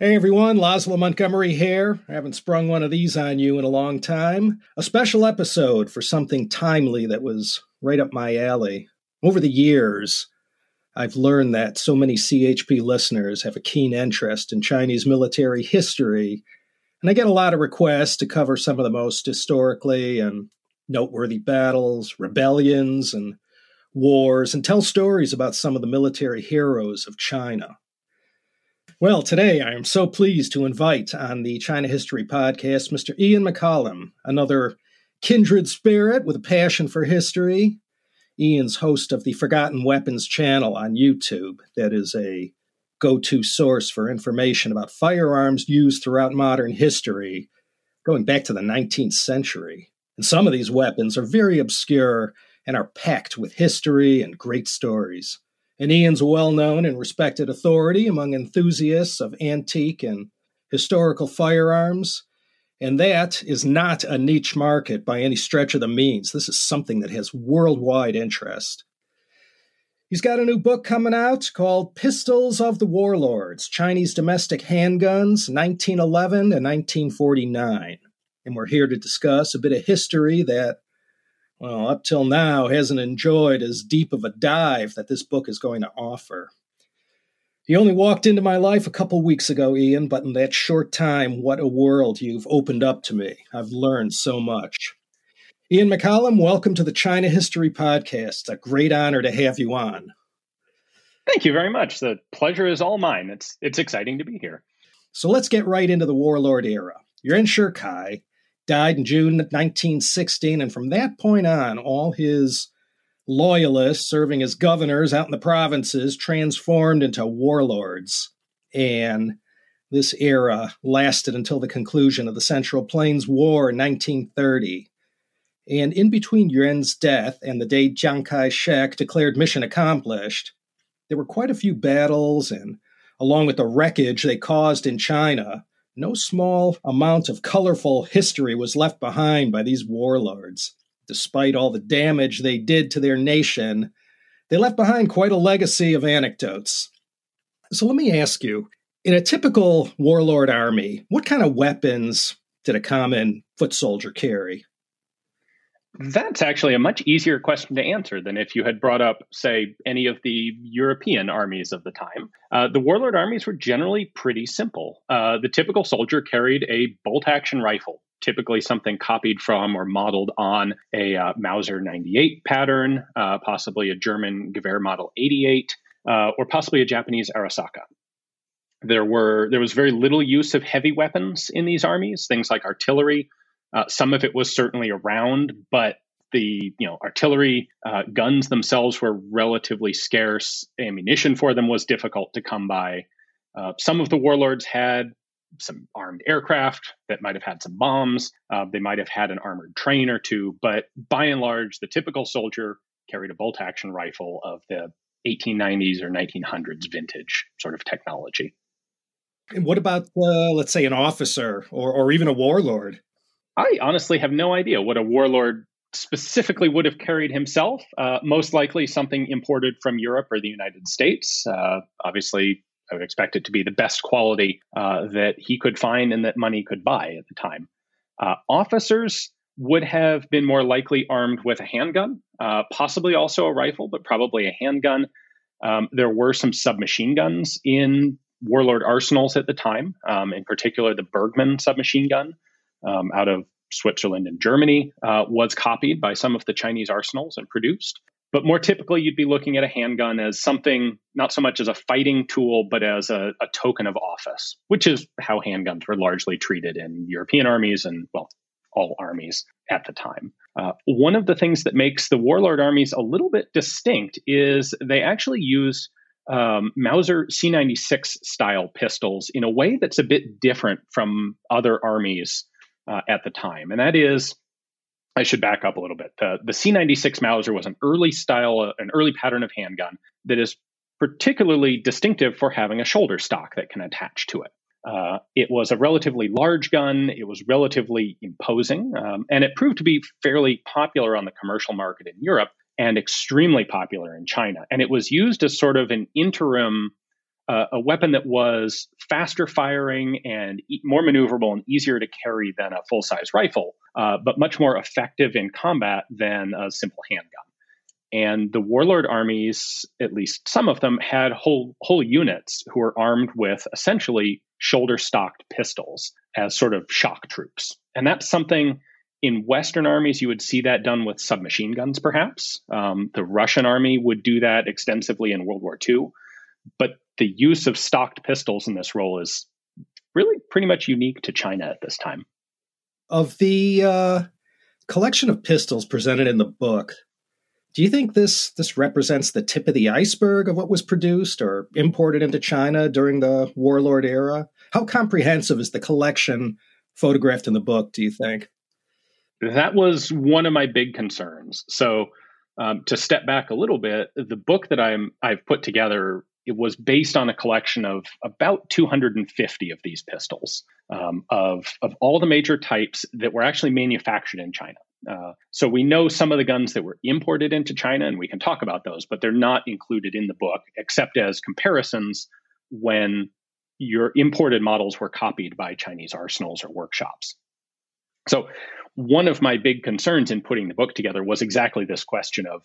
Hey everyone, Laszlo Montgomery here. I haven't sprung one of these on you in a long time. A special episode for something timely that was right up my alley. Over the years, I've learned that so many CHP listeners have a keen interest in Chinese military history, and I get a lot of requests to cover some of the most historically and noteworthy battles, rebellions, and wars, and tell stories about some of the military heroes of China. Well, today I am so pleased to invite on the China History Podcast Mr. Ian McCollum, another kindred spirit with a passion for history. Ian's host of the Forgotten Weapons channel on YouTube, that is a go to source for information about firearms used throughout modern history, going back to the 19th century. And some of these weapons are very obscure and are packed with history and great stories and Ian's a well known and respected authority among enthusiasts of antique and historical firearms. And that is not a niche market by any stretch of the means. This is something that has worldwide interest. He's got a new book coming out called Pistols of the Warlords Chinese Domestic Handguns, 1911 to 1949. And we're here to discuss a bit of history that well, up till now, hasn't enjoyed as deep of a dive that this book is going to offer. He only walked into my life a couple weeks ago, Ian, but in that short time, what a world you've opened up to me. I've learned so much. Ian McCollum, welcome to the China History Podcast. It's a great honor to have you on. Thank you very much. The pleasure is all mine. It's it's exciting to be here. So let's get right into the warlord era. Yuan Shikai, died in June 1916, and from that point on, all his loyalists serving as governors out in the provinces transformed into warlords. And this era lasted until the conclusion of the Central Plains War in 1930. And in between Yuan's death and the day Chiang Kai shek declared mission accomplished, there were quite a few battles, and along with the wreckage they caused in China, no small amount of colorful history was left behind by these warlords. Despite all the damage they did to their nation, they left behind quite a legacy of anecdotes. So let me ask you in a typical warlord army, what kind of weapons did a common foot soldier carry? That's actually a much easier question to answer than if you had brought up, say, any of the European armies of the time. Uh, the warlord armies were generally pretty simple. Uh, the typical soldier carried a bolt action rifle, typically something copied from or modeled on a uh, Mauser 98 pattern, uh, possibly a German Gewehr Model 88, uh, or possibly a Japanese Arisaka. There were there was very little use of heavy weapons in these armies, things like artillery, uh, some of it was certainly around, but the you know artillery uh, guns themselves were relatively scarce. Ammunition for them was difficult to come by. Uh, some of the warlords had some armed aircraft that might have had some bombs. Uh, they might have had an armored train or two, but by and large, the typical soldier carried a bolt action rifle of the 1890s or 1900s vintage sort of technology. And what about, uh, let's say, an officer or, or even a warlord? I honestly have no idea what a warlord specifically would have carried himself. Uh, most likely something imported from Europe or the United States. Uh, obviously, I would expect it to be the best quality uh, that he could find and that money could buy at the time. Uh, officers would have been more likely armed with a handgun, uh, possibly also a rifle, but probably a handgun. Um, there were some submachine guns in warlord arsenals at the time, um, in particular the Bergmann submachine gun um, out of Switzerland and Germany uh, was copied by some of the Chinese arsenals and produced. But more typically, you'd be looking at a handgun as something not so much as a fighting tool, but as a, a token of office, which is how handguns were largely treated in European armies and, well, all armies at the time. Uh, one of the things that makes the warlord armies a little bit distinct is they actually use um, Mauser C96 style pistols in a way that's a bit different from other armies uh, at the time, and that is. I should back up a little bit. The, the C96 Mauser was an early style, uh, an early pattern of handgun that is particularly distinctive for having a shoulder stock that can attach to it. Uh, it was a relatively large gun. It was relatively imposing, um, and it proved to be fairly popular on the commercial market in Europe and extremely popular in China. And it was used as sort of an interim uh, a weapon that was faster firing and e- more maneuverable and easier to carry than a full size rifle, uh, but much more effective in combat than a simple handgun. And the warlord armies, at least some of them, had whole whole units who were armed with essentially shoulder stocked pistols as sort of shock troops. And that's something in Western armies you would see that done with submachine guns, perhaps. Um, the Russian army would do that extensively in World War II. But the use of stocked pistols in this role is really pretty much unique to China at this time. Of the uh, collection of pistols presented in the book, do you think this this represents the tip of the iceberg of what was produced or imported into China during the warlord era? How comprehensive is the collection photographed in the book, do you think? That was one of my big concerns. So, um, to step back a little bit, the book that I'm I've put together it was based on a collection of about 250 of these pistols um, of of all the major types that were actually manufactured in China. Uh, so we know some of the guns that were imported into China, and we can talk about those, but they're not included in the book except as comparisons when your imported models were copied by Chinese arsenals or workshops. So one of my big concerns in putting the book together was exactly this question of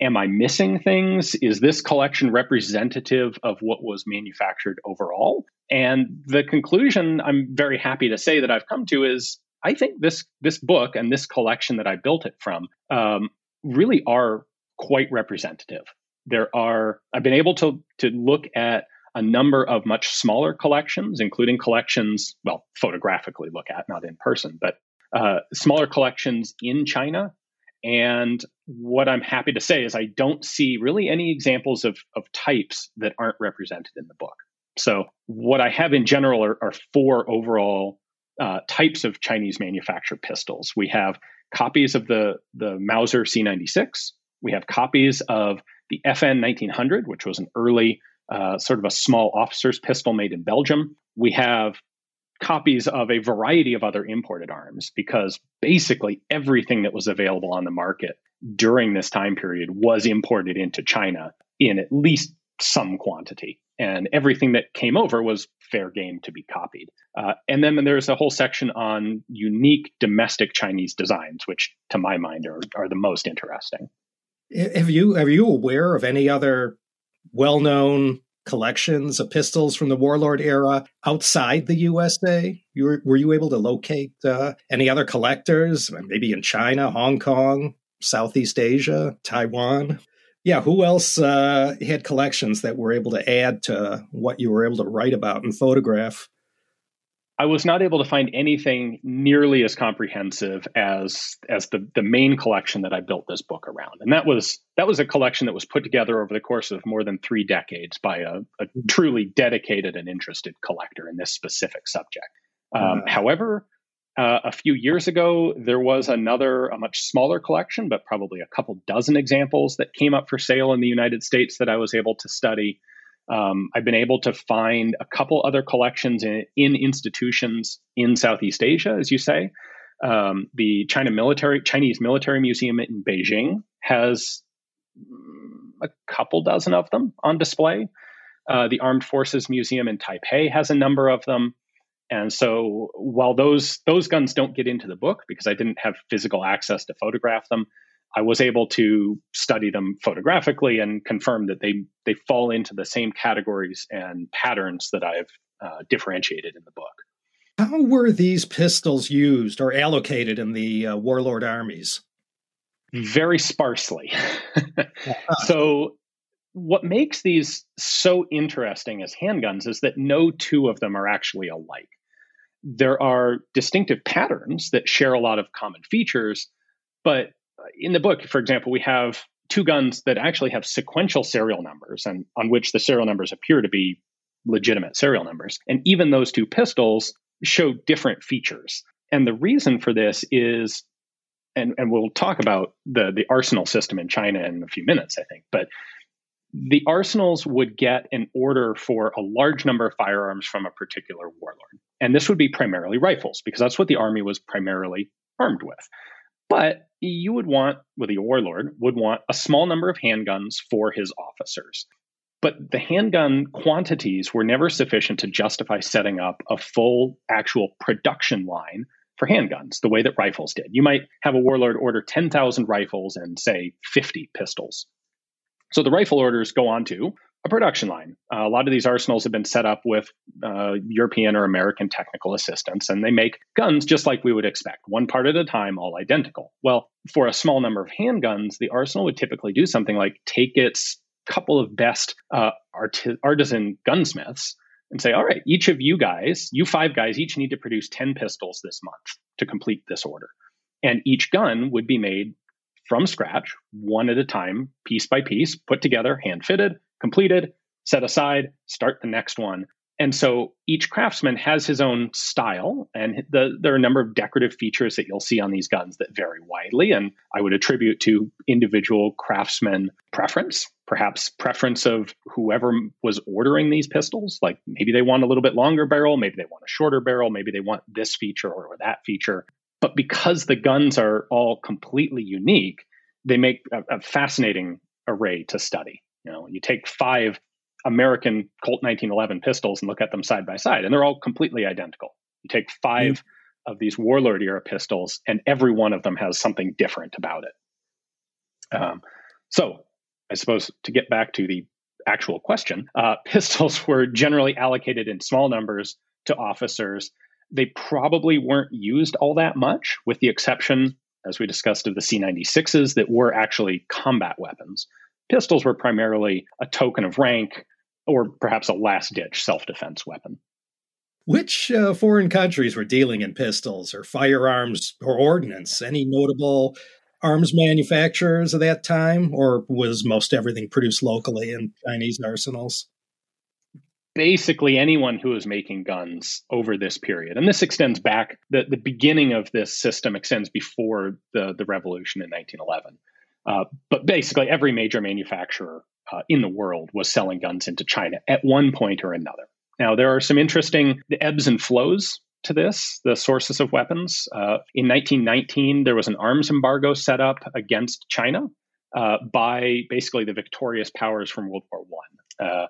am I missing things? Is this collection representative of what was manufactured overall? And the conclusion I'm very happy to say that I've come to is I think this this book and this collection that I built it from um, really are quite representative. There are I've been able to to look at a number of much smaller collections, including collections, well, photographically look at, not in person, but uh, smaller collections in China. And what I'm happy to say is I don't see really any examples of, of types that aren't represented in the book. So, what I have in general are, are four overall uh, types of Chinese manufactured pistols. We have copies of the, the Mauser C96. We have copies of the FN 1900, which was an early uh, sort of a small officer's pistol made in Belgium. We have copies of a variety of other imported arms because basically everything that was available on the market during this time period was imported into China in at least some quantity. And everything that came over was fair game to be copied. Uh, and then there's a whole section on unique domestic Chinese designs, which to my mind are, are the most interesting. Have you are you aware of any other well-known collections of pistols from the warlord era outside the USA? You were, were you able to locate uh, any other collectors, maybe in China, Hong Kong, Southeast Asia, Taiwan? Yeah, who else uh, had collections that were able to add to what you were able to write about and photograph? I was not able to find anything nearly as comprehensive as as the the main collection that I built this book around, and that was that was a collection that was put together over the course of more than three decades by a, a truly dedicated and interested collector in this specific subject. Um, uh, however, uh, a few years ago, there was another, a much smaller collection, but probably a couple dozen examples that came up for sale in the United States that I was able to study. Um, I've been able to find a couple other collections in, in institutions in Southeast Asia, as you say. Um, the China military Chinese Military Museum in Beijing has a couple dozen of them on display. Uh, the Armed Forces Museum in Taipei has a number of them. And so while those those guns don't get into the book because I didn't have physical access to photograph them, I was able to study them photographically and confirm that they they fall into the same categories and patterns that I've uh, differentiated in the book. How were these pistols used or allocated in the uh, warlord armies? Very sparsely. so, what makes these so interesting as handguns is that no two of them are actually alike. There are distinctive patterns that share a lot of common features, but in the book, for example, we have two guns that actually have sequential serial numbers and on which the serial numbers appear to be legitimate serial numbers. And even those two pistols show different features. And the reason for this is and, and we'll talk about the, the arsenal system in China in a few minutes, I think. But the arsenals would get an order for a large number of firearms from a particular warlord. And this would be primarily rifles, because that's what the army was primarily armed with. But you would want, with the warlord, would want a small number of handguns for his officers. but the handgun quantities were never sufficient to justify setting up a full actual production line for handguns the way that rifles did. You might have a warlord order 10,000 rifles and say 50 pistols. So the rifle orders go on to a production line. Uh, a lot of these arsenals have been set up with uh, European or American technical assistance, and they make guns just like we would expect, one part at a time, all identical. Well, for a small number of handguns, the arsenal would typically do something like take its couple of best uh, art- artisan gunsmiths and say, all right, each of you guys, you five guys, each need to produce 10 pistols this month to complete this order. And each gun would be made from scratch, one at a time, piece by piece, put together, hand fitted, completed, set aside, start the next one. And so each craftsman has his own style, and the, there are a number of decorative features that you'll see on these guns that vary widely. And I would attribute to individual craftsman preference, perhaps preference of whoever was ordering these pistols. Like maybe they want a little bit longer barrel, maybe they want a shorter barrel, maybe they want this feature or, or that feature. But because the guns are all completely unique, they make a, a fascinating array to study. You know, you take five American Colt 1911 pistols and look at them side by side, and they're all completely identical. You take 5 mm-hmm. of these Warlord era pistols, and every one of them has something different about it. Um, so, I suppose to get back to the actual question, uh, pistols were generally allocated in small numbers to officers. They probably weren't used all that much, with the exception, as we discussed, of the C 96s that were actually combat weapons. Pistols were primarily a token of rank or perhaps a last ditch self defense weapon. Which uh, foreign countries were dealing in pistols or firearms or ordnance? Any notable arms manufacturers of that time, or was most everything produced locally in Chinese arsenals? Basically, anyone who was making guns over this period, and this extends back, the, the beginning of this system extends before the, the revolution in 1911. Uh, but basically, every major manufacturer uh, in the world was selling guns into China at one point or another. Now, there are some interesting ebbs and flows to this, the sources of weapons. Uh, in 1919, there was an arms embargo set up against China uh, by basically the victorious powers from World War One.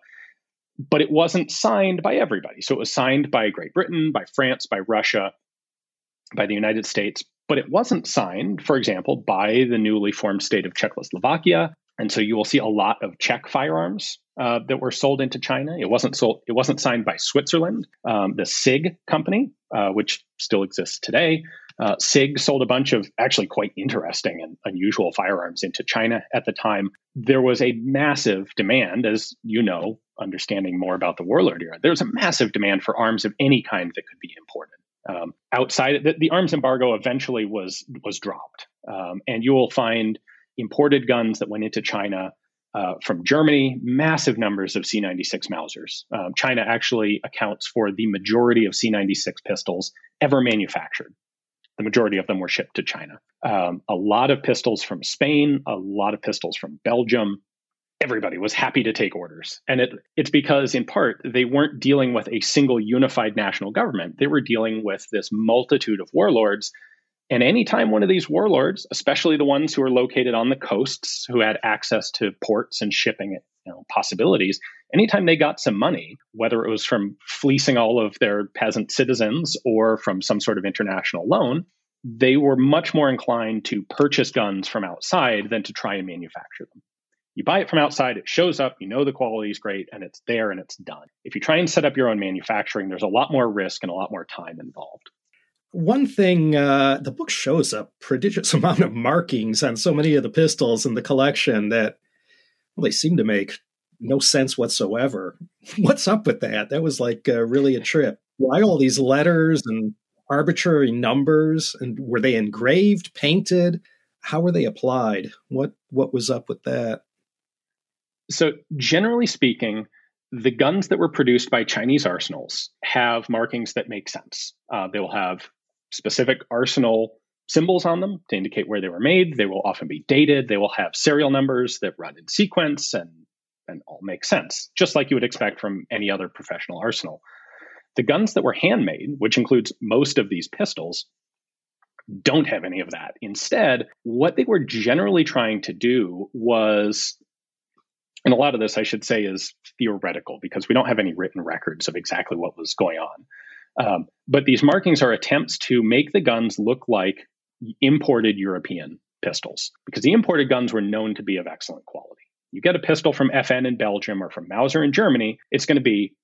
But it wasn't signed by everybody. So it was signed by Great Britain, by France, by Russia, by the United States, but it wasn't signed, for example, by the newly formed state of Czechoslovakia. And so you will see a lot of Czech firearms uh, that were sold into China. It wasn't sold. It wasn't signed by Switzerland. Um, the Sig company, uh, which still exists today, uh, Sig sold a bunch of actually quite interesting and unusual firearms into China at the time. There was a massive demand, as you know, understanding more about the warlord era. There was a massive demand for arms of any kind that could be imported. Um, outside the, the, arms embargo eventually was was dropped, um, and you will find imported guns that went into China uh, from Germany, massive numbers of C96 Mausers. Um, China actually accounts for the majority of C96 pistols ever manufactured. The majority of them were shipped to China. Um, a lot of pistols from Spain, a lot of pistols from Belgium, everybody was happy to take orders. And it, it's because, in part, they weren't dealing with a single unified national government. They were dealing with this multitude of warlords. And anytime one of these warlords, especially the ones who are located on the coasts, who had access to ports and shipping you know, possibilities, anytime they got some money, whether it was from fleecing all of their peasant citizens or from some sort of international loan, they were much more inclined to purchase guns from outside than to try and manufacture them. You buy it from outside, it shows up, you know the quality is great, and it's there and it's done. If you try and set up your own manufacturing, there's a lot more risk and a lot more time involved. One thing, uh, the book shows a prodigious amount of markings on so many of the pistols in the collection that well, they seem to make no sense whatsoever. What's up with that? That was like uh, really a trip. Why all these letters and arbitrary numbers? And were they engraved, painted? How were they applied? What what was up with that? So, generally speaking, the guns that were produced by Chinese arsenals have markings that make sense. Uh, they will have specific arsenal symbols on them to indicate where they were made. They will often be dated. They will have serial numbers that run in sequence and, and all make sense, just like you would expect from any other professional arsenal. The guns that were handmade, which includes most of these pistols, don't have any of that. Instead, what they were generally trying to do was And a lot of this, I should say, is theoretical because we don't have any written records of exactly what was going on. Um, but these markings are attempts to make the guns look like imported European pistols because the imported guns were known to be of excellent quality. You get a pistol from FN in Belgium or from Mauser in Germany, it's going to be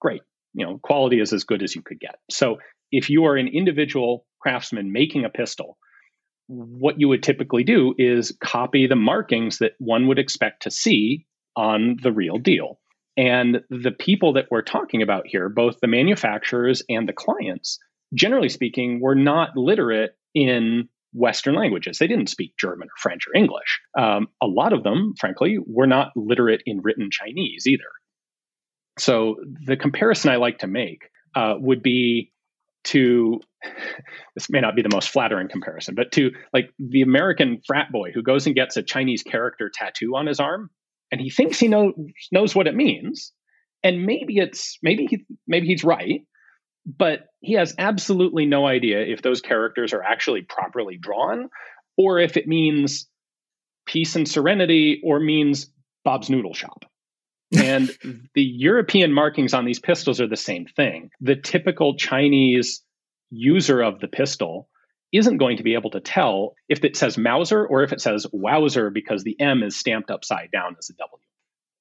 great. You know, quality is as good as you could get. So if you are an individual craftsman making a pistol, what you would typically do is copy the markings that one would expect to see on the real deal. And the people that we're talking about here, both the manufacturers and the clients, generally speaking, were not literate in Western languages. They didn't speak German or French or English. Um, a lot of them, frankly, were not literate in written Chinese either. So the comparison I like to make uh, would be to this may not be the most flattering comparison, but to like the American frat boy who goes and gets a Chinese character tattoo on his arm and he thinks he knows knows what it means. And maybe it's maybe he maybe he's right, but he has absolutely no idea if those characters are actually properly drawn or if it means peace and serenity or means Bob's Noodle Shop. and the European markings on these pistols are the same thing. The typical Chinese user of the pistol isn't going to be able to tell if it says Mauser or if it says Wowser because the M is stamped upside down as a W.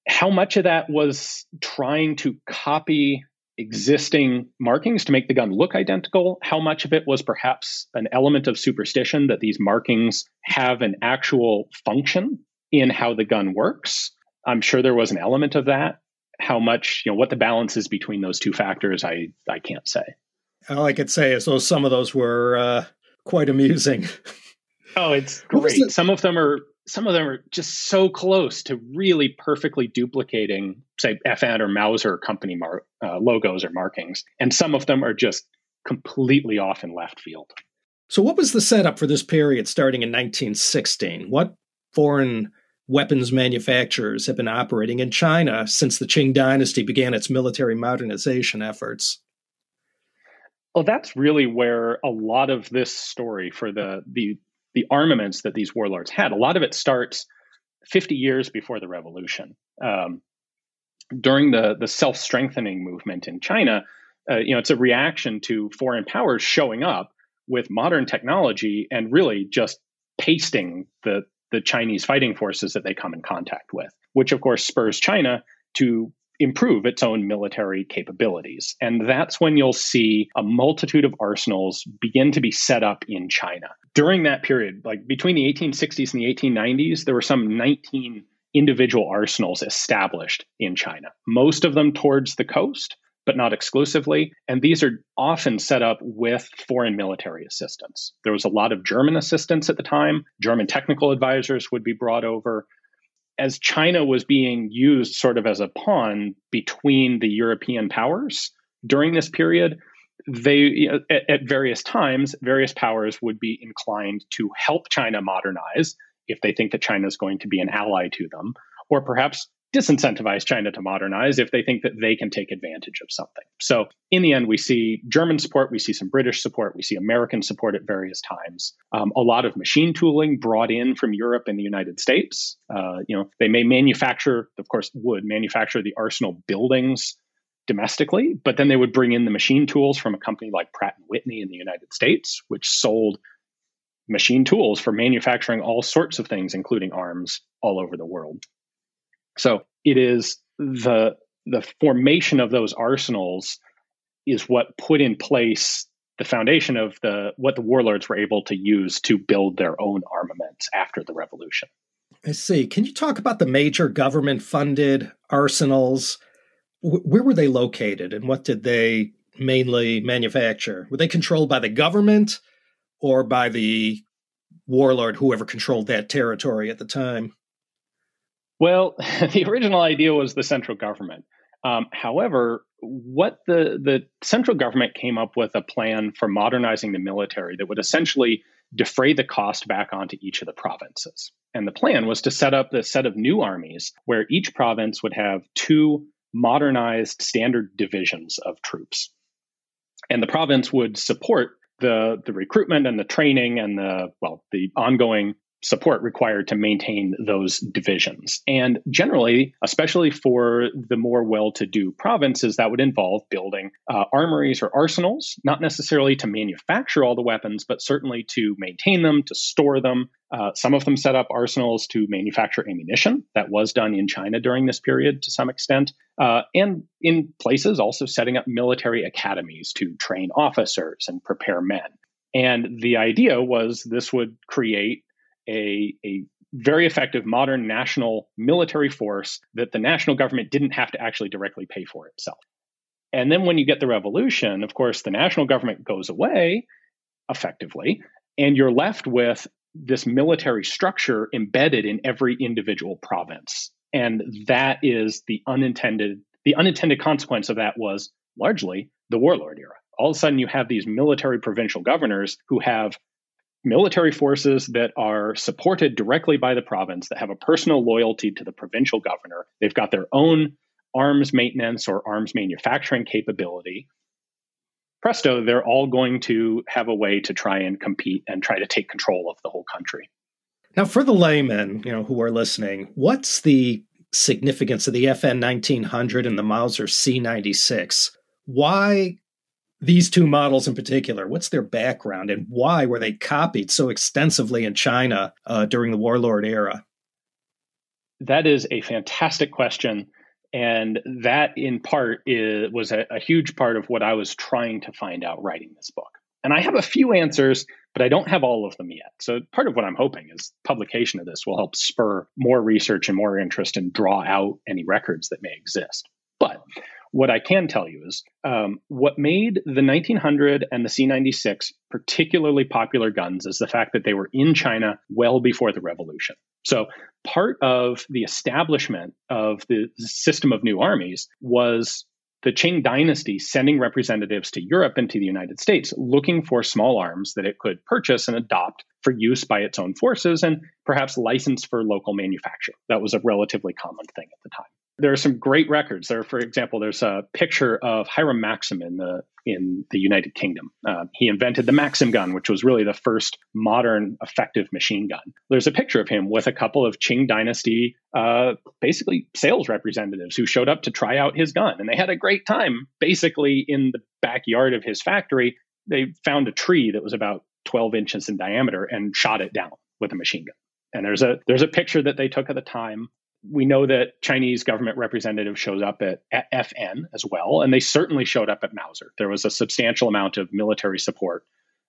How much of that was trying to copy existing markings to make the gun look identical? How much of it was perhaps an element of superstition that these markings have an actual function in how the gun works? I'm sure there was an element of that. How much, you know, what the balance is between those two factors, I I can't say. All I could say is those some of those were uh, quite amusing. Oh, it's great. Some of them are some of them are just so close to really perfectly duplicating, say, FN or Mauser company mar- uh, logos or markings, and some of them are just completely off in left field. So, what was the setup for this period starting in 1916? What foreign weapons manufacturers have been operating in China since the Qing dynasty began its military modernization efforts? Well, that's really where a lot of this story for the the the armaments that these warlords had. A lot of it starts 50 years before the revolution. Um, during the the self strengthening movement in China, uh, you know, it's a reaction to foreign powers showing up with modern technology and really just pasting the the Chinese fighting forces that they come in contact with, which of course spurs China to improve its own military capabilities. And that's when you'll see a multitude of arsenals begin to be set up in China. During that period, like between the 1860s and the 1890s, there were some 19 individual arsenals established in China, most of them towards the coast, but not exclusively. And these are often set up with foreign military assistance. There was a lot of German assistance at the time. German technical advisors would be brought over as China was being used sort of as a pawn between the European powers during this period, they at, at, various times, various powers would be inclined to help China modernize if they think that China is going to be an ally to them, or perhaps disincentivize China to modernize if they think that they can take advantage of something. So, in the end, we see German support, we see some British support, we see American support at various times. Um, a lot of machine tooling brought in from Europe and the United States. Uh, you know, they may manufacture, of course, would manufacture the arsenal buildings domestically, but then they would bring in the machine tools from a company like Pratt and Whitney in the United States, which sold machine tools for manufacturing all sorts of things, including arms, all over the world. So it is the the formation of those arsenals is what put in place the foundation of the what the warlords were able to use to build their own armaments after the revolution. I see. Can you talk about the major government funded arsenals? Where were they located and what did they mainly manufacture? Were they controlled by the government or by the warlord, whoever controlled that territory at the time? Well, the original idea was the central government. Um, however, what the the central government came up with a plan for modernizing the military that would essentially defray the cost back onto each of the provinces. And the plan was to set up a set of new armies where each province would have two modernized standard divisions of troops. And the province would support the, the recruitment and the training and the well the ongoing support required to maintain those divisions. And generally, especially for the more well to do provinces, that would involve building uh, armories or arsenals, not necessarily to manufacture all the weapons, but certainly to maintain them, to store them. Uh, some of them set up arsenals to manufacture ammunition. That was done in China during this period to some extent. Uh, and in places, also setting up military academies to train officers and prepare men. And the idea was this would create a, a very effective modern national military force that the national government didn't have to actually directly pay for itself. And then when you get the revolution, of course, the national government goes away effectively, and you're left with this military structure embedded in every individual province. And that is the unintended the unintended consequence of that was largely the warlord era. All of a sudden you have these military provincial governors who have military forces that are supported directly by the province that have a personal loyalty to the provincial governor. They've got their own arms maintenance or arms manufacturing capability. Presto, they're all going to have a way to try and compete and try to take control of the whole country. Now, for the laymen, you know, who are listening, what's the significance of the FN 1900 and the Mauser C96? Why these two models in particular, what's their background and why were they copied so extensively in China uh, during the warlord era? That is a fantastic question. And that, in part, is, was a, a huge part of what I was trying to find out writing this book. And I have a few answers, but I don't have all of them yet. So, part of what I'm hoping is publication of this will help spur more research and more interest and draw out any records that may exist. But what I can tell you is um, what made the 1900 and the C96 particularly popular guns is the fact that they were in China well before the revolution. So, part of the establishment of the system of new armies was the Qing dynasty sending representatives to Europe and to the United States looking for small arms that it could purchase and adopt for use by its own forces and perhaps license for local manufacture. That was a relatively common thing at the time there are some great records. There, for example, there's a picture of Hiram Maxim in the in the United Kingdom. Uh, he invented the Maxim gun, which was really the first modern effective machine gun. There's a picture of him with a couple of Qing Dynasty, uh, basically sales representatives who showed up to try out his gun, and they had a great time. Basically, in the backyard of his factory, they found a tree that was about 12 inches in diameter and shot it down with a machine gun. And there's a there's a picture that they took at the time we know that Chinese government representative shows up at, at, FN as well, and they certainly showed up at Mauser. There was a substantial amount of military support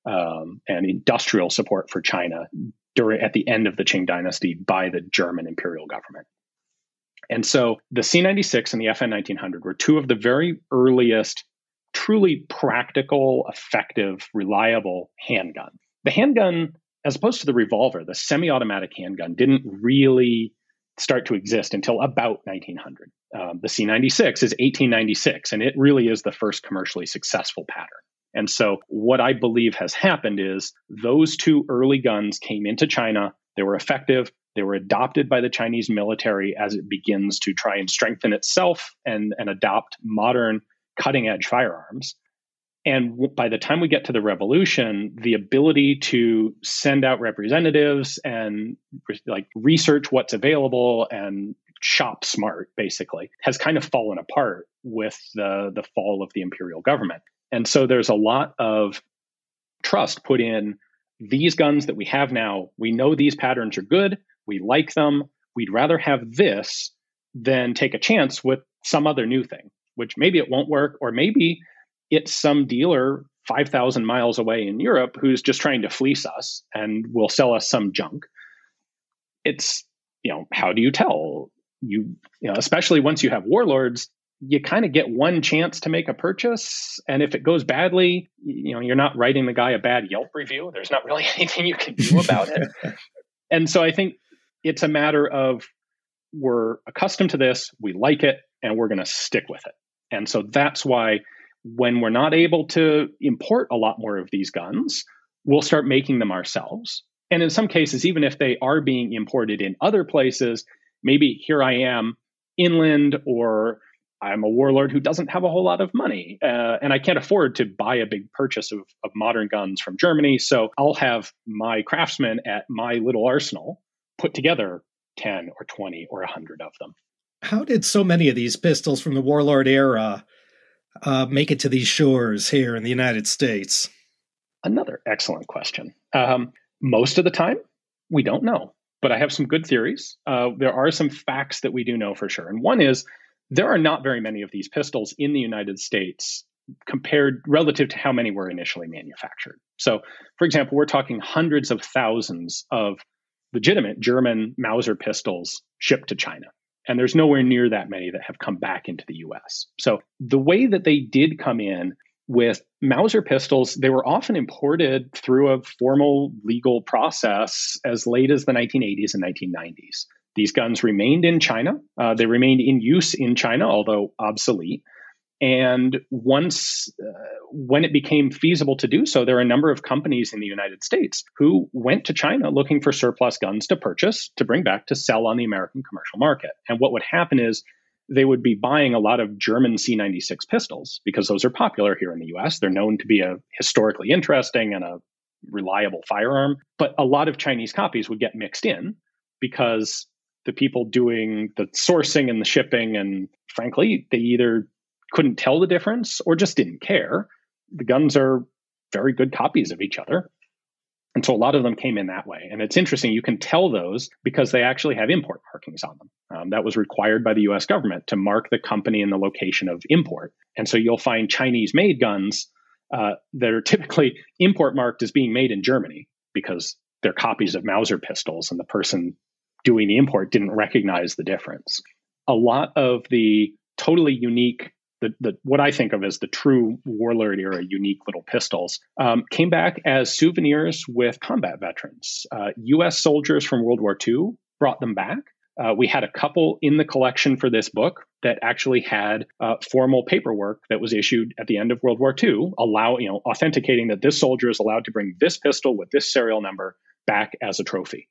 um, and industrial support for China during at the end of the Qing dynasty by the German imperial government. And so the C96 and the FN 1900 were two of the very earliest, truly practical, effective, reliable handgun. The handgun, as opposed to the revolver, the semi automatic handgun didn't really start to exist until about 1900. Um, the C96 is 1896, and it really is the first commercially successful pattern. And so, what I believe has happened is those two early guns came into China. They were effective. They were adopted by the Chinese military as it begins to try and strengthen itself and, and adopt modern cutting edge firearms. And by the time we get to the revolution, the ability to send out representatives and like research what's available and shop smart basically has kind of fallen apart with the the fall of the imperial government. And so there's a lot of trust put in these guns that we have now. We know these patterns are good. We like them. We'd rather have this than take a chance with some other new thing, which maybe it won't work, or maybe it's some dealer 5,000 miles away in Europe who's just trying to fleece us and will sell us some junk. It's, you know, how do you tell? You, you know, especially once you have warlords, you kind of get one chance to make a purchase. And if it goes badly, you know, you're not writing the guy a bad Yelp review. There's not really anything you can do about it. and so I think it's a matter of we're accustomed to this, we like it, and we're going to stick with it. And so that's why when we're not able to import a lot more of these guns, we'll start making them ourselves. And in some cases, even if they are being imported in other places, maybe here I am inland or I'm a warlord who doesn't have a whole lot of money, uh, and I can't afford to buy a big purchase of, of modern guns from Germany. So I'll have my craftsmen at my little arsenal put together 10 or 20 or 100 of them. How did so many of these pistols from the warlord era uh, make it to these shores here in the United States? Another excellent question. Um, most of the time, we don't know, but I have some good theories. Uh, there are some facts that we do know for sure. And one is there are not very many of these pistols in the United States compared relative to how many were initially manufactured. So, for example, we're talking hundreds of thousands of legitimate German Mauser pistols shipped to China. And there's nowhere near that many that have come back into the US. So, the way that they did come in with Mauser pistols, they were often imported through a formal legal process as late as the 1980s and 1990s. These guns remained in China. Uh, they remained in use in China, although obsolete. And once, uh, when it became feasible to do so, there are a number of companies in the United States who went to China looking for surplus guns to purchase, to bring back, to sell on the American commercial market. And what would happen is they would be buying a lot of German C96 pistols because those are popular here in the US. They're known to be a historically interesting and a reliable firearm. But a lot of Chinese copies would get mixed in because the people doing the sourcing and the shipping, and frankly, they either couldn't tell the difference or just didn't care. The guns are very good copies of each other. And so a lot of them came in that way. And it's interesting, you can tell those because they actually have import markings on them. Um, that was required by the US government to mark the company and the location of import. And so you'll find Chinese made guns uh, that are typically import marked as being made in Germany because they're copies of Mauser pistols and the person doing the import didn't recognize the difference. A lot of the totally unique the, the what I think of as the true warlord era unique little pistols um, came back as souvenirs with combat veterans. Uh, U.S. soldiers from World War II brought them back. Uh, we had a couple in the collection for this book that actually had uh, formal paperwork that was issued at the end of World War II, allow you know authenticating that this soldier is allowed to bring this pistol with this serial number back as a trophy.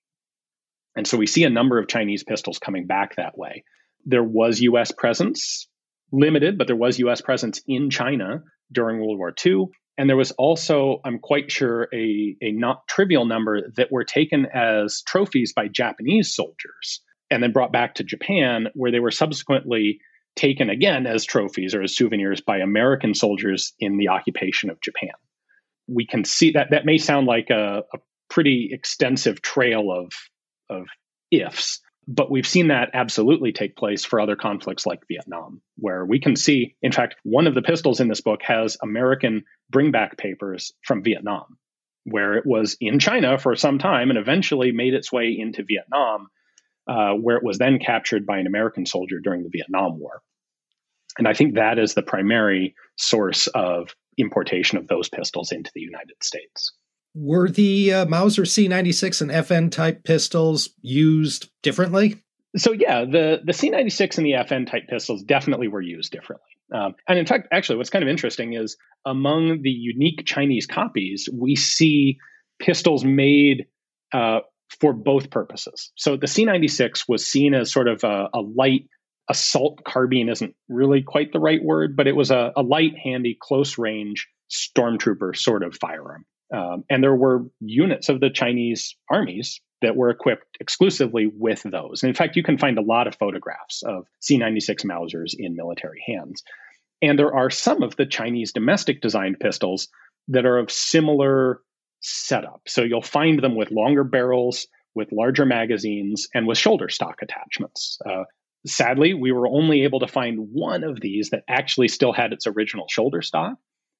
And so we see a number of Chinese pistols coming back that way. There was U.S. presence limited, but there was US presence in China during World War II. And there was also, I'm quite sure, a, a not trivial number that were taken as trophies by Japanese soldiers and then brought back to Japan, where they were subsequently taken again as trophies or as souvenirs by American soldiers in the occupation of Japan. We can see that that may sound like a, a pretty extensive trail of, of ifs, but we've seen that absolutely take place for other conflicts like Vietnam, where we can see, in fact, one of the pistols in this book has American bringback papers from Vietnam, where it was in China for some time and eventually made its way into Vietnam, uh, where it was then captured by an American soldier during the Vietnam War. And I think that is the primary source of importation of those pistols into the United States. Were the uh, Mauser C96 and FN type pistols used differently? So yeah, the the C96 and the FN type pistols definitely were used differently. Um, and in fact, actually, what's kind of interesting is among the unique Chinese copies, we see pistols made uh, for both purposes. So the C96 was seen as sort of a, a, light assault carbine, isn't really quite the right word, but it was a, a light, handy, close range stormtrooper sort of firearm. Um, and there were units of the Chinese armies that were equipped exclusively with those. And in fact, you can find a lot of photographs of C 96 Mausers in military hands. And there are some of the Chinese domestic designed pistols that are of similar setup. So you'll find them with longer barrels, with larger magazines, and with shoulder stock attachments. Uh, sadly, we were only able to find one of these that actually still had its original shoulder stock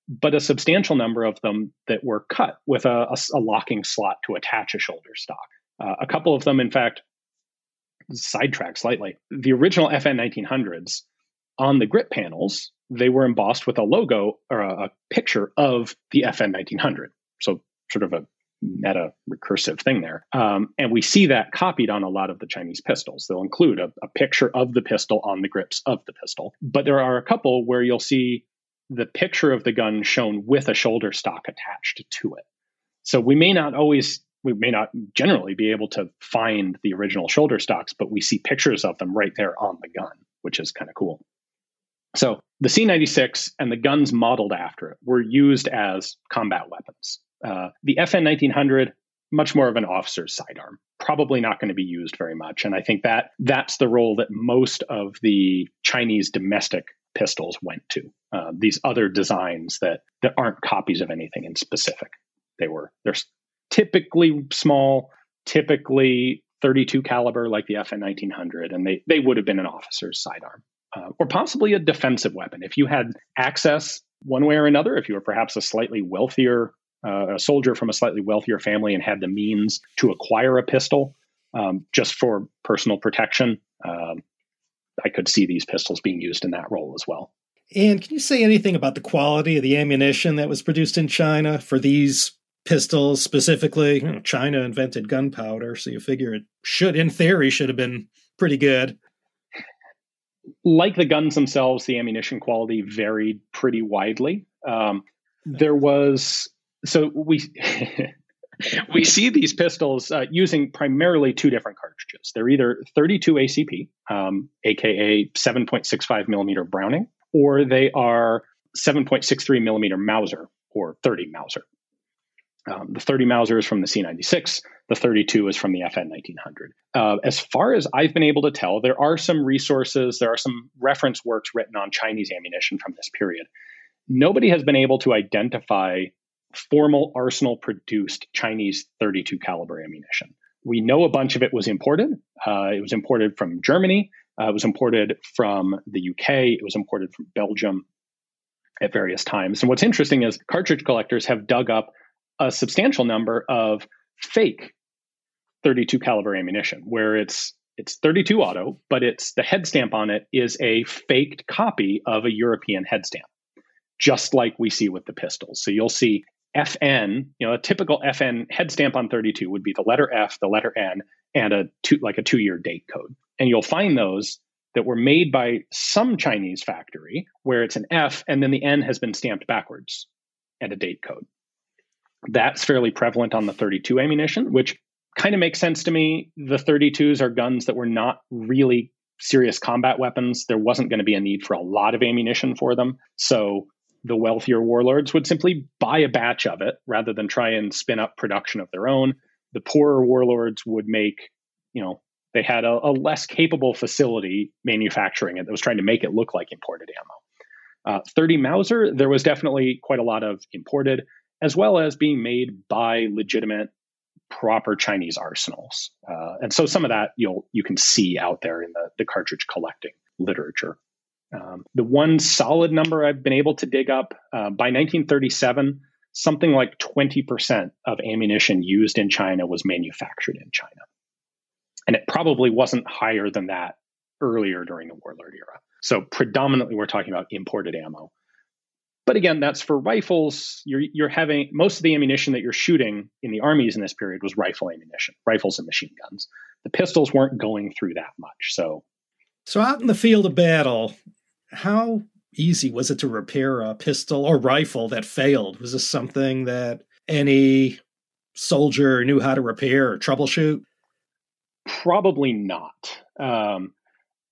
but a substantial number of them that were cut with a, a, a locking slot to attach a shoulder stock. Uh, a couple of them, in fact, sidetrack slightly. The original FN 1900s on the grip panels, they were embossed with a logo or a, a picture of the FN 1900. So, sort of a meta recursive thing there. Um, and we see that copied on a lot of the Chinese pistols. They'll include a, a, picture of the pistol on the grips of the pistol. But there are a couple where you'll see the picture of the gun shown with a shoulder stock attached to it. So we may not always, we may not generally be able to find the original shoulder stocks, but we see pictures of them right there on the gun, which is kind of cool. So the C96 and the guns modeled after it were used as combat weapons. Uh, the FN 1900, much more of an officer's sidearm, probably not going to be used very much. And I think that that's the role that most of the Chinese domestic pistols went to. Uh, these other designs that that aren't copies of anything in specific. They were they're typically small, typically 32 caliber like the FN 1900, and they they would have been an officer's sidearm uh, or possibly a defensive weapon. If you had access one way or another, if you were perhaps a slightly wealthier uh, a soldier from a slightly wealthier family and had the means to acquire a pistol um, just for personal protection, um, I could see these pistols being used in that role as well. And can you say anything about the quality of the ammunition that was produced in China for these pistols specifically? You know, China invented gunpowder, so you figure it should, in theory, should have been pretty good like the guns themselves, the ammunition quality varied pretty widely. Um, there was so we we see these pistols uh, using primarily two different cartridges. They're either 32 ACP, um, aka 7.65 millimeter Browning, or they are 7.63 millimeter Mauser or 30 Mauser. Um, the 30 Mauser is from the C96. The 32 is from the FN 1900. Uh, as far as I've been able to tell, there are some resources, there are some reference works written on Chinese ammunition from this period. Nobody has been able to identify formal arsenal produced Chinese 32 caliber ammunition. We know a bunch of it was imported. Uh, it was imported from Germany. Uh, it was imported from the UK. It was imported from Belgium at various times. And what's interesting is cartridge collectors have dug up a substantial number of fake 32 caliber ammunition where it's it's 32 auto but it's the head stamp on it is a faked copy of a european head stamp just like we see with the pistols so you'll see fn you know a typical fn head stamp on 32 would be the letter f the letter n and a two like a two year date code and you'll find those that were made by some chinese factory where it's an f and then the n has been stamped backwards and a date code that's fairly prevalent on the 32 ammunition, which kind of makes sense to me. The 32s are guns that were not really serious combat weapons. There wasn't going to be a need for a lot of ammunition for them. So the wealthier warlords would simply buy a batch of it rather than try and spin up production of their own. The poorer warlords would make, you know, they had a, a less capable facility manufacturing it that was trying to make it look like imported ammo. Uh, 30 Mauser, there was definitely quite a lot of imported as well as being made by legitimate proper Chinese arsenals. Uh, and so some of that you'll you can see out there in the, the cartridge collecting literature. Um, the one solid number I've been able to dig up uh, by 1937, something like 20% of ammunition used in China was manufactured in China. And it probably wasn't higher than that earlier during the warlord era. So predominantly we're talking about imported ammo. But again, that's for rifles. You're you're having most of the ammunition that you're shooting in the armies in this period was rifle ammunition, rifles and machine guns. The pistols weren't going through that much. So, so out in the field of battle, how easy was it to repair a pistol or rifle that failed? Was this something that any soldier knew how to repair or troubleshoot? Probably not. Um,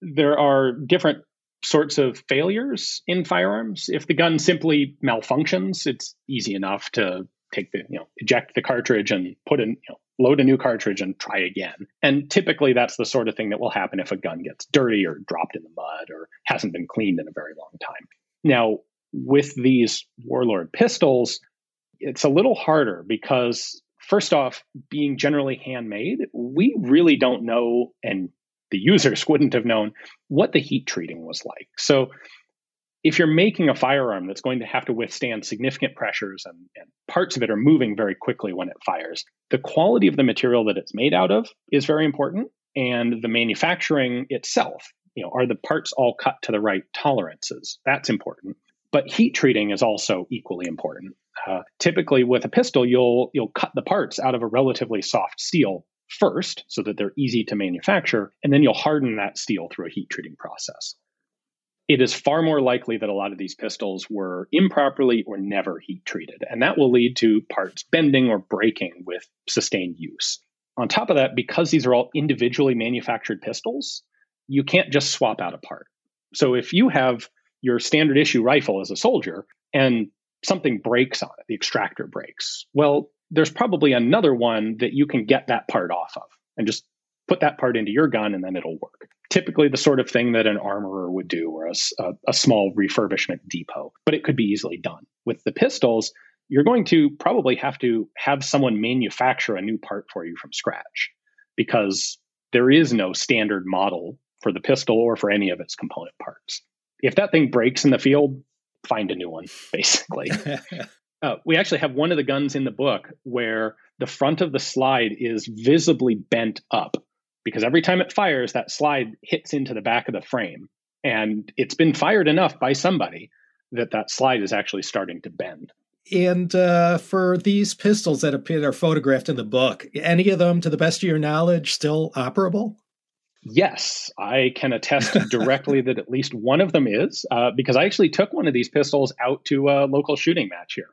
there are different sorts of failures in firearms. If the gun simply malfunctions, it's easy enough to take the, you know, eject the cartridge and put in, you know, load a new cartridge and try again. And typically that's the sort of thing that will happen if a gun gets dirty or dropped in the mud or hasn't been cleaned in a very long time. Now, with these Warlord pistols, it's a little harder because first off, being generally handmade, we really don't know and the users wouldn't have known what the heat treating was like. So if you're making a firearm that's going to have to withstand significant pressures and, and, parts of it are moving very quickly when it fires, the quality of the material that it's made out of is very important. And the manufacturing itself, you know, are the parts all cut to the right tolerances? That's important. But heat treating is also equally important. Uh, typically, with a pistol, you'll you'll cut the parts out of a relatively soft steel first so that they're easy to manufacture, and then you'll harden that steel through a heat treating process. It is far more likely that a lot of these pistols were improperly or never heat treated, and that will lead to parts bending or breaking with sustained use. On top of that, because these are all individually manufactured pistols, you can't just swap out a part. So if you have your standard issue rifle as a soldier and something breaks on it, the extractor breaks. Well, there's probably another one that you can get that part off of and just put that part into your gun and then it'll work. Typically, the sort of thing that an armorer would do or a, a, a small refurbishment depot, but it could be easily done. With the pistols, you're going to probably have to have someone manufacture a new part for you from scratch because there is no standard model for the pistol or for any of its component parts. If that thing breaks in the field, find a new one, basically. uh, we actually have one of the guns in the book where the front of the slide is visibly bent up because every time it fires, that slide hits into the back of the frame. And it's been fired enough by somebody that that slide is actually starting to bend. And uh, for these pistols that appear are photographed in the book, any of them, to the best of your knowledge, still operable? Yes, I can attest directly that at least one of them is, uh, because I actually took one of these pistols out to a local shooting match here.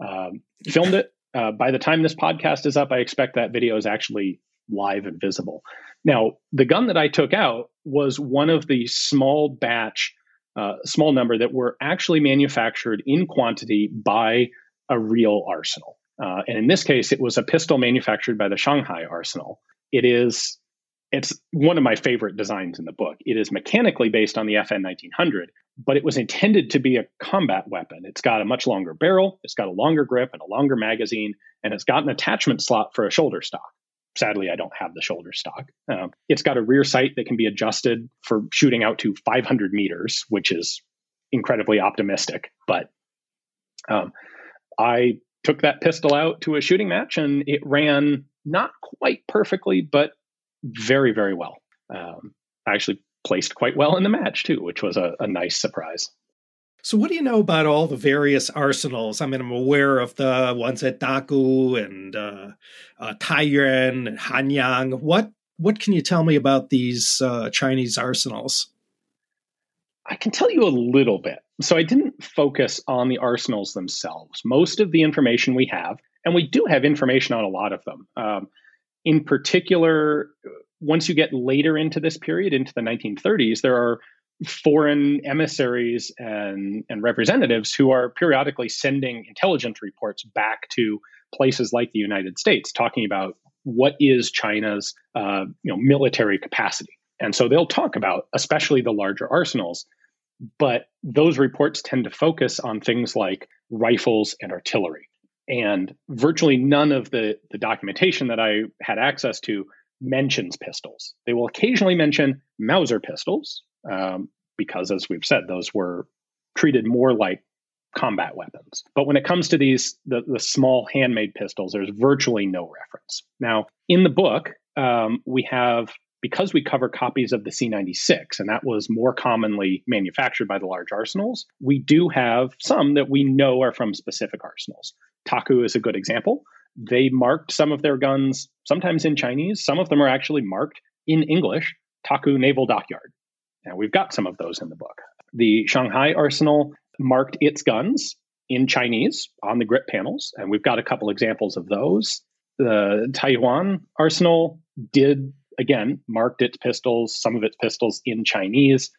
Um, filmed it. Uh, by the time this podcast is up, I expect that video is actually live and visible. Now, the gun that I took out was one of the small batch, uh, small number that were actually manufactured in quantity by a real arsenal. Uh, and in this case, it was a pistol manufactured by the Shanghai Arsenal. It is it's one of my favorite designs in the book. It is mechanically based on the FN 1900, but it was intended to be a combat weapon. It's got a much longer barrel, it's got a longer grip and a longer magazine, and it's got an attachment slot for a shoulder stock. Sadly, I don't have the shoulder stock. Um, it's got a rear sight that can be adjusted for shooting out to 500 meters, which is incredibly optimistic. But um, I took that pistol out to a shooting match and it ran not quite perfectly, but very, very well. Um, I actually placed quite well in the match too, which was a, a nice surprise. So, what do you know about all the various arsenals? I mean, I'm aware of the ones at Dagu and uh, uh, Taiyuan and Hanyang. What what can you tell me about these uh, Chinese arsenals? I can tell you a little bit. So, I didn't focus on the arsenals themselves. Most of the information we have, and we do have information on a lot of them. Um, in particular, once you get later into this period, into the 1930s, there are foreign emissaries and, and representatives who are periodically sending intelligence reports back to places like the United States, talking about what is China's uh, you know military capacity. And so they'll talk about, especially the larger arsenals, but those reports tend to focus on things like rifles and artillery. And virtually none of the, the documentation that I had access to mentions pistols. They will occasionally mention Mauser pistols, um, because, as we've said, those were treated more like combat weapons. But when it comes to these, the, the small handmade pistols, there's virtually no reference. Now, in the book, um, we have because we cover copies of the C96, and that was more commonly manufactured by the large arsenals, we do have some that we know are from specific arsenals. Taku is a good example. They marked some of their guns, sometimes in Chinese, some of them are actually marked in English, Taku Naval Dockyard. And we've got some of those in the book. The Shanghai Arsenal marked its guns in Chinese on the grip panels, and we've got a couple examples of those. The Taiyuan Arsenal did, again, marked its pistols, some of its pistols in Chinese.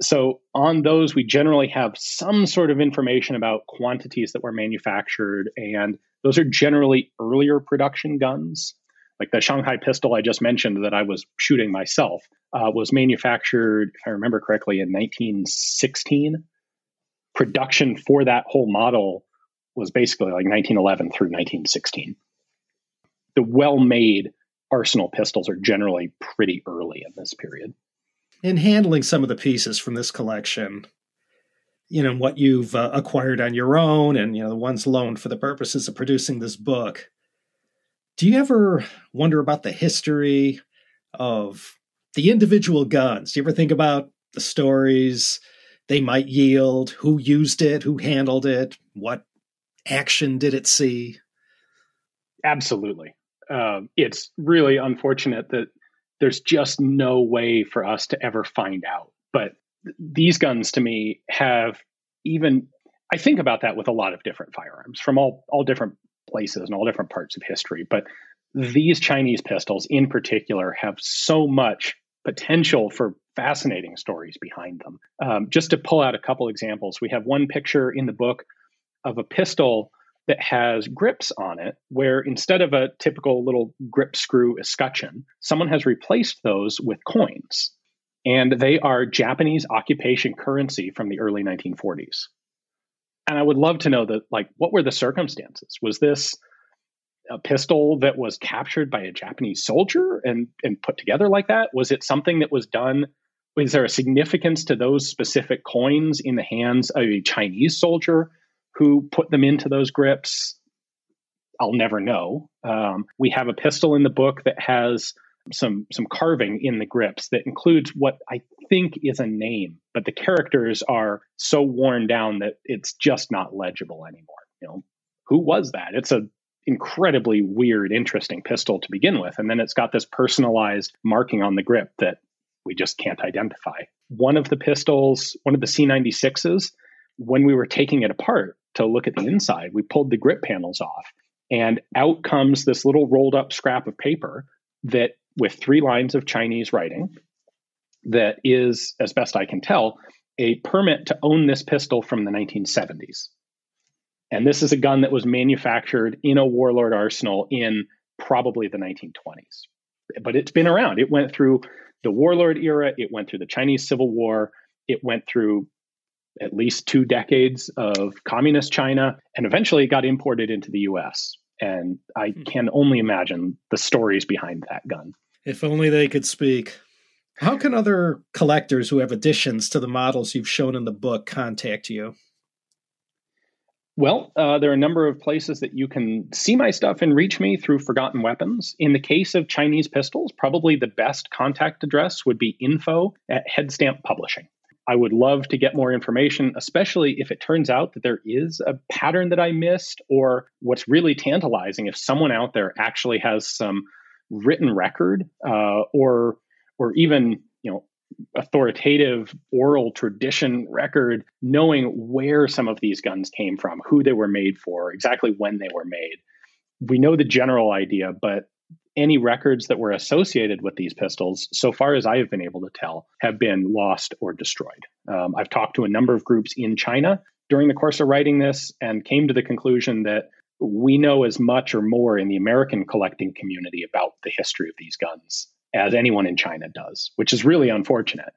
So on those, we generally have some sort of information about quantities that were manufactured, and those are generally earlier production guns. Like the Shanghai pistol I just mentioned that I was shooting myself uh, was manufactured, if I remember correctly, in 1916. Production for that whole model was basically like 1911 through 1916. The well made arsenal pistols are generally pretty early in this period. In handling some of the pieces from this collection, you know, what you've uh, acquired on your own and, you know, the ones loaned for the purposes of producing this book, do you ever wonder about the history of the individual guns? Do you ever think about the stories they might yield, who used it, who handled it, what action did it see? Absolutely. Um, it's really unfortunate that there's just no way for us to ever find out. But these guns to me have even I think about that with a lot of different firearms from all all different places and all different parts of history. But these Chinese pistols in particular have so much potential for fascinating stories behind them. Um, just to pull out a couple examples, we have one picture in the book of a pistol that has grips on it, where instead of a typical little grip screw escutcheon, someone has replaced those with coins. And they are Japanese occupation currency from the early 1940s. And I would love to know that, like, what were the circumstances? Was this a pistol that was captured by a Japanese soldier and, and put together like that? Was it something that was done? Was there a significance to those specific coins in the hands of a Chinese soldier who put them into those grips? I'll never know. Um, we have a pistol in the book that has some some carving in the grips that includes what I think is a name, but the characters are so worn down that it's just not legible anymore. You know, who was that? It's a incredibly weird, interesting pistol to begin with. And then it's got this personalized marking on the grip that we just can't identify. One of the pistols, one of the C96s, when we were taking it apart to look at the inside, we pulled the grip panels off. And out comes this little rolled up scrap of paper that, with three lines of Chinese writing, that is, as best I can tell, a permit to own this pistol from the 1970s. And this is a gun that was manufactured in a warlord arsenal in probably the 1920s. But it's been around. It went through the warlord era, it went through the Chinese Civil War, it went through at least two decades of communist China, and eventually it got imported into the US. And I hmm. can only imagine the stories behind that gun. If only they could speak. How can other collectors who have additions to the models you've shown in the book contact you? Well, uh, there are a number of places that you can see my stuff and reach me through Forgotten Weapons. In the case of Chinese pistols, probably the best contact address would be info at Headstamp Publishing. I would love to get more information, especially if it turns out that there is a pattern that I missed, or what's really tantalizing if someone out there actually has some written record uh, or or even you know authoritative oral tradition record knowing where some of these guns came from, who they were made for, exactly when they were made. We know the general idea, but any records that were associated with these pistols, so far as I have been able to tell, have been lost or destroyed. Um, I've talked to a number of groups in China during the course of writing this and came to the conclusion that we know as much or more in the American collecting community about the history of these guns as anyone in China does, which is really unfortunate.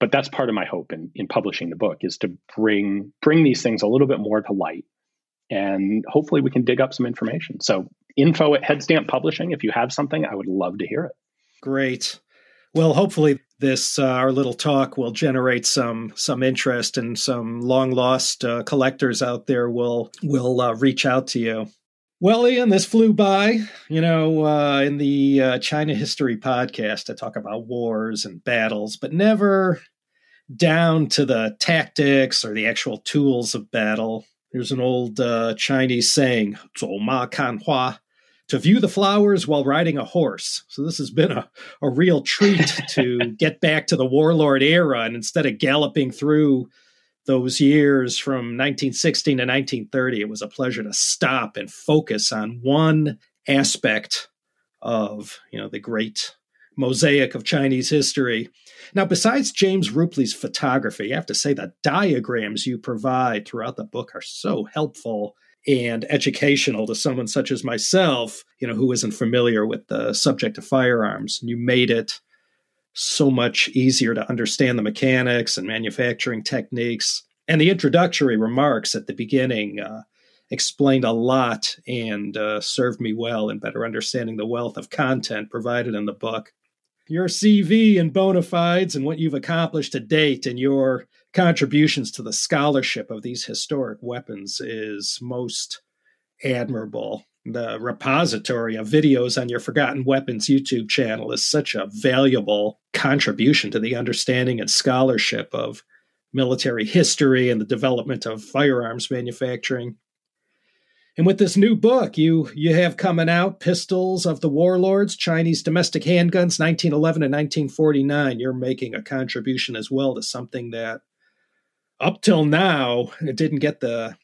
But that's part of my hope in, in publishing the book is to bring bring these things a little bit more to light. And hopefully we can dig up some information. So info at Headstamp Publishing. If you have something, I would love to hear it. Great. Well, hopefully this uh, our little talk will generate some some interest and some long lost uh, collectors out there will will uh, reach out to you. Well, Ian, this flew by. You know, uh, in the uh, China History podcast, I talk about wars and battles, but never down to the tactics or the actual tools of battle. There's an old uh, Chinese saying, "走马看花." hua," to view the flowers while riding a horse. So this has been a, a real treat to get back to the warlord era. And instead of galloping through those years from 1916 to 1930, it was a pleasure to stop and focus on one aspect of you know the great mosaic of Chinese history. Now, besides James Rupley's photography, I have to say the diagrams you provide throughout the book are so helpful and educational to someone such as myself, you know, who isn't familiar with the subject of firearms. And You made it so much easier to understand the mechanics and manufacturing techniques. And the introductory remarks at the beginning uh, explained a lot and uh, served me well in better understanding the wealth of content provided in the book. Your CV and bona fides and what you've accomplished to date and your contributions to the scholarship of these historic weapons is most admirable the repository of videos on your Forgotten Weapons YouTube channel is such a valuable contribution to the understanding and scholarship of military history and the development of firearms manufacturing. And with this new book, you you have coming out Pistols of the Warlords, Chinese Domestic Handguns 1911 and 1949. You're making a contribution as well to something that up till now it didn't get the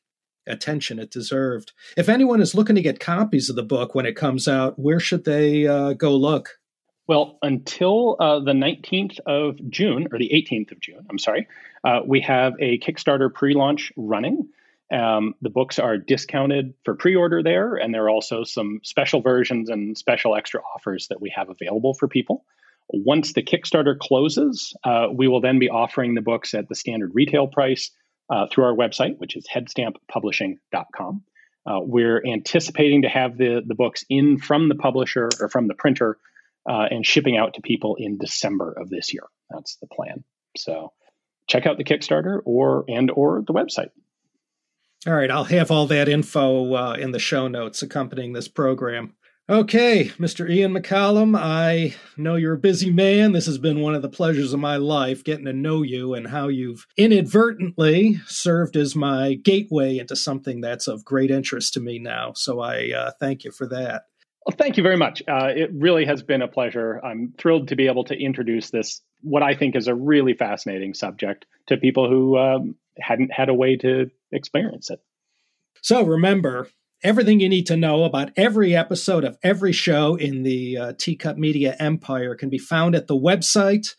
attention it deserved. If anyone is looking to get copies of the book when it comes out, where should they uh, go look? Well, until uh, the 19th of June, or the 18th of June, I'm sorry, uh, we have a Kickstarter pre launch running. Um, the books are discounted for pre order there, and there are also some special versions and special extra offers that we have available for people. Once the Kickstarter closes, uh, we will then be offering the books at the standard retail price uh, through our website, which is headstamppublishing.com. Uh, we're anticipating to have the, the books in from the publisher or from the printer uh, and shipping out to people in December of this year. That's the plan. So check out the Kickstarter or and or the website. All right, I'll have all that info uh, in the show notes accompanying this program. Okay, Mr. Ian McCollum, I know you're a busy man. This has been one of the pleasures of my life getting to know you and how you've inadvertently served as my gateway into something that's of great interest to me now. So I uh, thank you for that. Well, thank you very much. Uh, it really has been a pleasure. I'm thrilled to be able to introduce this, what I think is a really fascinating subject, to people who um, hadn't had a way to experience it. So remember, Everything you need to know about every episode of every show in the uh, Teacup Media empire can be found at the website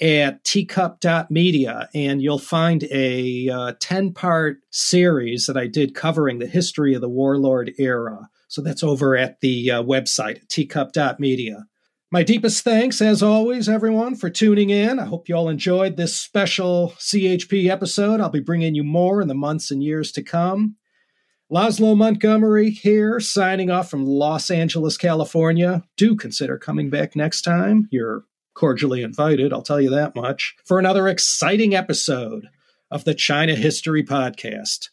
at teacup.media. And you'll find a uh, 10 part series that I did covering the history of the warlord era. So that's over at the uh, website, teacup.media. My deepest thanks, as always, everyone, for tuning in. I hope you all enjoyed this special CHP episode. I'll be bringing you more in the months and years to come. Laszlo Montgomery here, signing off from Los Angeles, California. Do consider coming back next time. You're cordially invited, I'll tell you that much, for another exciting episode of the China History Podcast.